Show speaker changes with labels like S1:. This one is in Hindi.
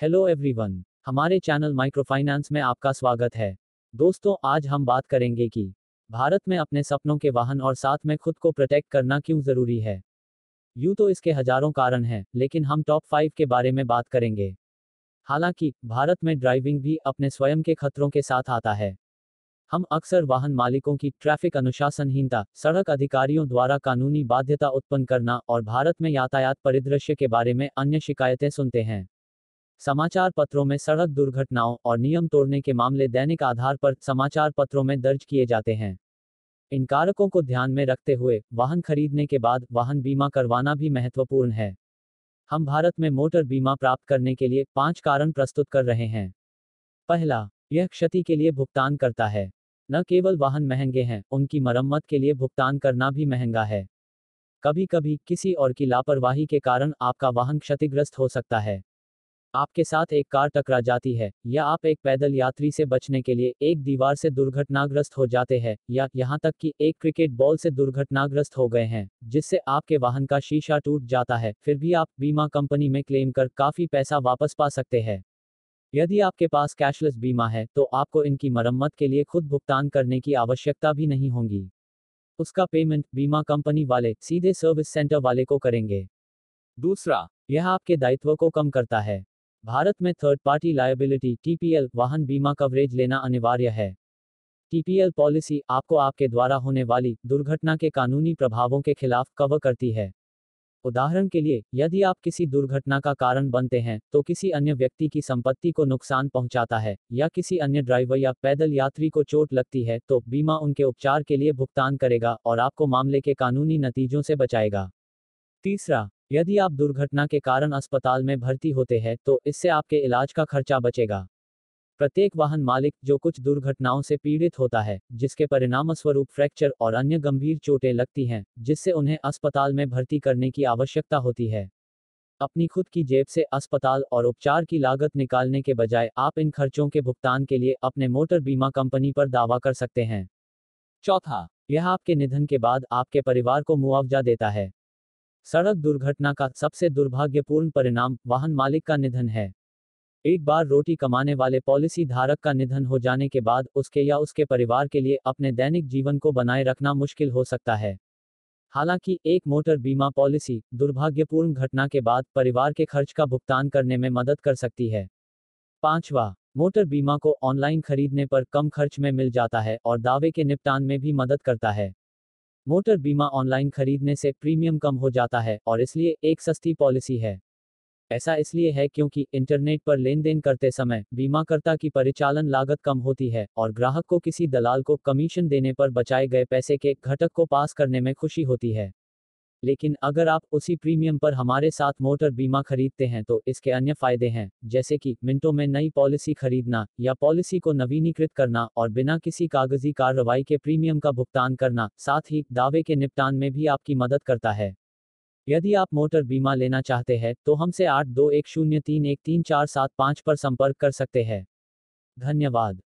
S1: हेलो एवरीवन, हमारे चैनल माइक्रोफाइनेंस में आपका स्वागत है। दोस्तों, आज हम बात करेंगे कि भारत में अपने सपनों के वाहन और साथ में खुद को प्रोटेक्ट करना क्यों ज़रूरी है। यूँ तो इसके हज़ारों कारण हैं, लेकिन हम टॉप फाइव के बारे में बात करेंगे। हालाँकि, भारत में ड्राइविंग भी अपने स्वयं के खतरों के साथ आता है। हम अक्सर वाहन मालिकों की ट्रैफ़िक अनुशासनहीनता, सड़क अधिकारियों द्वारा कानूनी बाध्यता उत्पन्न करना और भारत में यातायात परिदृश्य के बारे में अन्य शिकायतें सुनते हैं। समाचार पत्रों में सड़क दुर्घटनाओं और नियम तोड़ने के मामले दैनिक आधार पर समाचार पत्रों में दर्ज किए जाते हैं। इन कारकों को ध्यान में रखते हुए वाहन खरीदने के बाद वाहन बीमा करवाना भी महत्वपूर्ण है। हम भारत में मोटर बीमा प्राप्त करने के लिए पाँच कारण प्रस्तुत कर रहे हैं। पहला, यह क्षति के लिए भुगतान करता है। न केवल वाहन महँगे हैं, उनकी मरम्मत के लिए भुगतान करना भी महँगा है। कभी कभी किसी और की लापरवाही के कारण आपका वाहन क्षतिग्रस्त हो सकता है। आपके साथ एक कार टकरा जाती है, या आप एक पैदल यात्री से बचने के लिए एक दीवार से दुर्घटनाग्रस्त हो जाते हैं, या यहाँ तक कि एक क्रिकेट बॉल से दुर्घटनाग्रस्त हो गए हैं, जिससे आपके वाहन का शीशा टूट जाता है, फिर भी आप बीमा कंपनी में क्लेम कर काफ़ी पैसा वापस पा सकते हैं। यदि आपके पास कैशलेस बीमा है तो आपको इनकी मरम्मत के लिए खुद भुगतान करने की आवश्यकता भी नहीं होगी। उसका पेमेंट बीमा कंपनी वाले, सीधे सर्विस सेंटर वाले को करेंगे। दूसरा, यह आपके दायित्व को कम करता है। भारत में थर्ड पार्टी लायबिलिटी टीपीएल वाहन बीमा कवरेज लेना अनिवार्य है। टीपीएल पॉलिसी आपको आपके द्वारा होने वाली दुर्घटना के कानूनी प्रभावों के खिलाफ कवर करती है। उदाहरण के लिए, यदि आप किसी दुर्घटना का कारण बनते हैं तो किसी अन्य व्यक्ति की संपत्ति को नुकसान पहुंचाता है, या किसी अन्य ड्राइवर या पैदल यात्री को चोट लगती है तो बीमा उनके उपचार के लिए भुगतान करेगा और आपको मामले के कानूनी नतीजों से बचाएगा। तीसरा यदि आप दुर्घटना के कारण अस्पताल में भर्ती होते हैं तो इससे आपके इलाज का खर्चा बचेगा। प्रत्येक वाहन मालिक जो कुछ दुर्घटनाओं से पीड़ित होता है, जिसके परिणामस्वरूप फ्रैक्चर और अन्य गंभीर चोटें लगती हैं, जिससे उन्हें अस्पताल में भर्ती करने की आवश्यकता होती है। अपनी खुद की जेब से अस्पताल और उपचार की लागत निकालने के बजाय आप इन खर्चों के भुगतान के लिए अपने मोटर बीमा कंपनी पर दावा कर सकते हैं। चौथा, यह आपके निधन के बाद आपके परिवार को मुआवजा देता है। सड़क दुर्घटना का सबसे दुर्भाग्यपूर्ण परिणाम वाहन मालिक का निधन है। एक बार रोटी कमाने वाले पॉलिसी धारक का निधन हो जाने के बाद उसके या उसके परिवार के लिए अपने दैनिक जीवन को बनाए रखना मुश्किल हो सकता है। हालाँकि एक मोटर बीमा पॉलिसी दुर्भाग्यपूर्ण घटना के बाद परिवार के खर्च का भुगतान करने में मदद कर सकती है। पांचवा, मोटर बीमा को ऑनलाइन खरीदने पर कम खर्च में मिल जाता है और दावे के निपटान में भी मदद करता है। मोटर बीमा ऑनलाइन खरीदने से प्रीमियम कम हो जाता है और इसलिए एक सस्ती पॉलिसी है। ऐसा इसलिए है क्योंकि इंटरनेट पर लेन देन करते समय बीमाकर्ता की परिचालन लागत कम होती है और ग्राहक को किसी दलाल को कमीशन देने पर बचाए गए पैसे के घटक को पास करने में खुशी होती है। लेकिन अगर आप उसी प्रीमियम पर हमारे साथ मोटर बीमा खरीदते हैं तो इसके अन्य फ़ायदे हैं, जैसे कि मिनटों में नई पॉलिसी खरीदना या पॉलिसी को नवीनीकृत करना और बिना किसी कागज़ी कार्रवाई के प्रीमियम का भुगतान करना, साथ ही दावे के निपटान में भी आपकी मदद करता है। यदि आप मोटर बीमा लेना चाहते हैं तो हमसे आठ दो एक शून्य तीन एक तीन चार सात पाँच पर संपर्क कर सकते हैं। धन्यवाद।